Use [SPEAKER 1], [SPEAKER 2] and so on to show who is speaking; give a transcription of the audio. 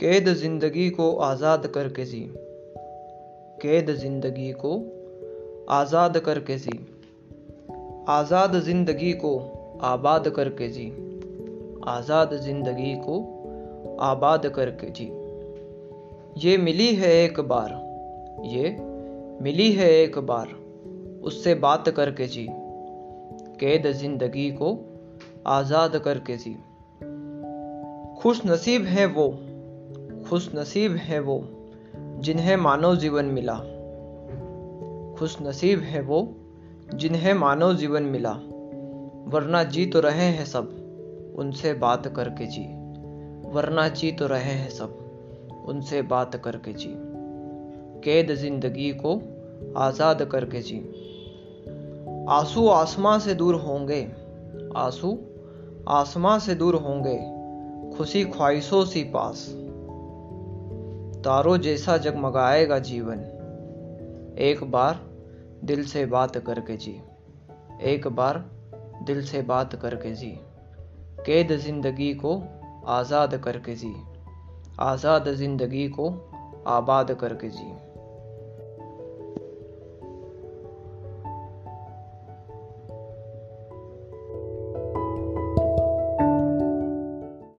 [SPEAKER 1] कैद ज़िंदगी को आज़ाद करके जी कैद ज़िंदगी को आज़ाद करके जी आज़ाद ज़िंदगी को आबाद करके जी आज़ाद ज़िंदगी को आबाद करके जी ये मिली है एक बार, ये मिली है एक बार, उससे बात करके जी कैद ज़िंदगी को आज़ाद करके जी खुश नसीब है वो खुश नसीब हैं वो, जिन्हें मानव जीवन मिला। खुश नसीब है वो, जिन्हें मानव जीवन मिला। वरना जी तो रहे हैं सब, उनसे बात करके जी। वरना जी तो रहे हैं सब, उनसे बात करके जी। कैद ज़िंदगी को आज़ाद करके जी। आँसू आसमां से दूर होंगे, आँसू आसमां से दूर होंगे, खुशी ख्वाहिशों सी पास। तारों जैसा जगमगाएगा जीवन। एक बार दिल से बात करके जी। एक बार दिल से बात करके जी। कैद ज़िंदगी को आज़ाद करके जी। आज़ाद ज़िंदगी को आबाद करके जी।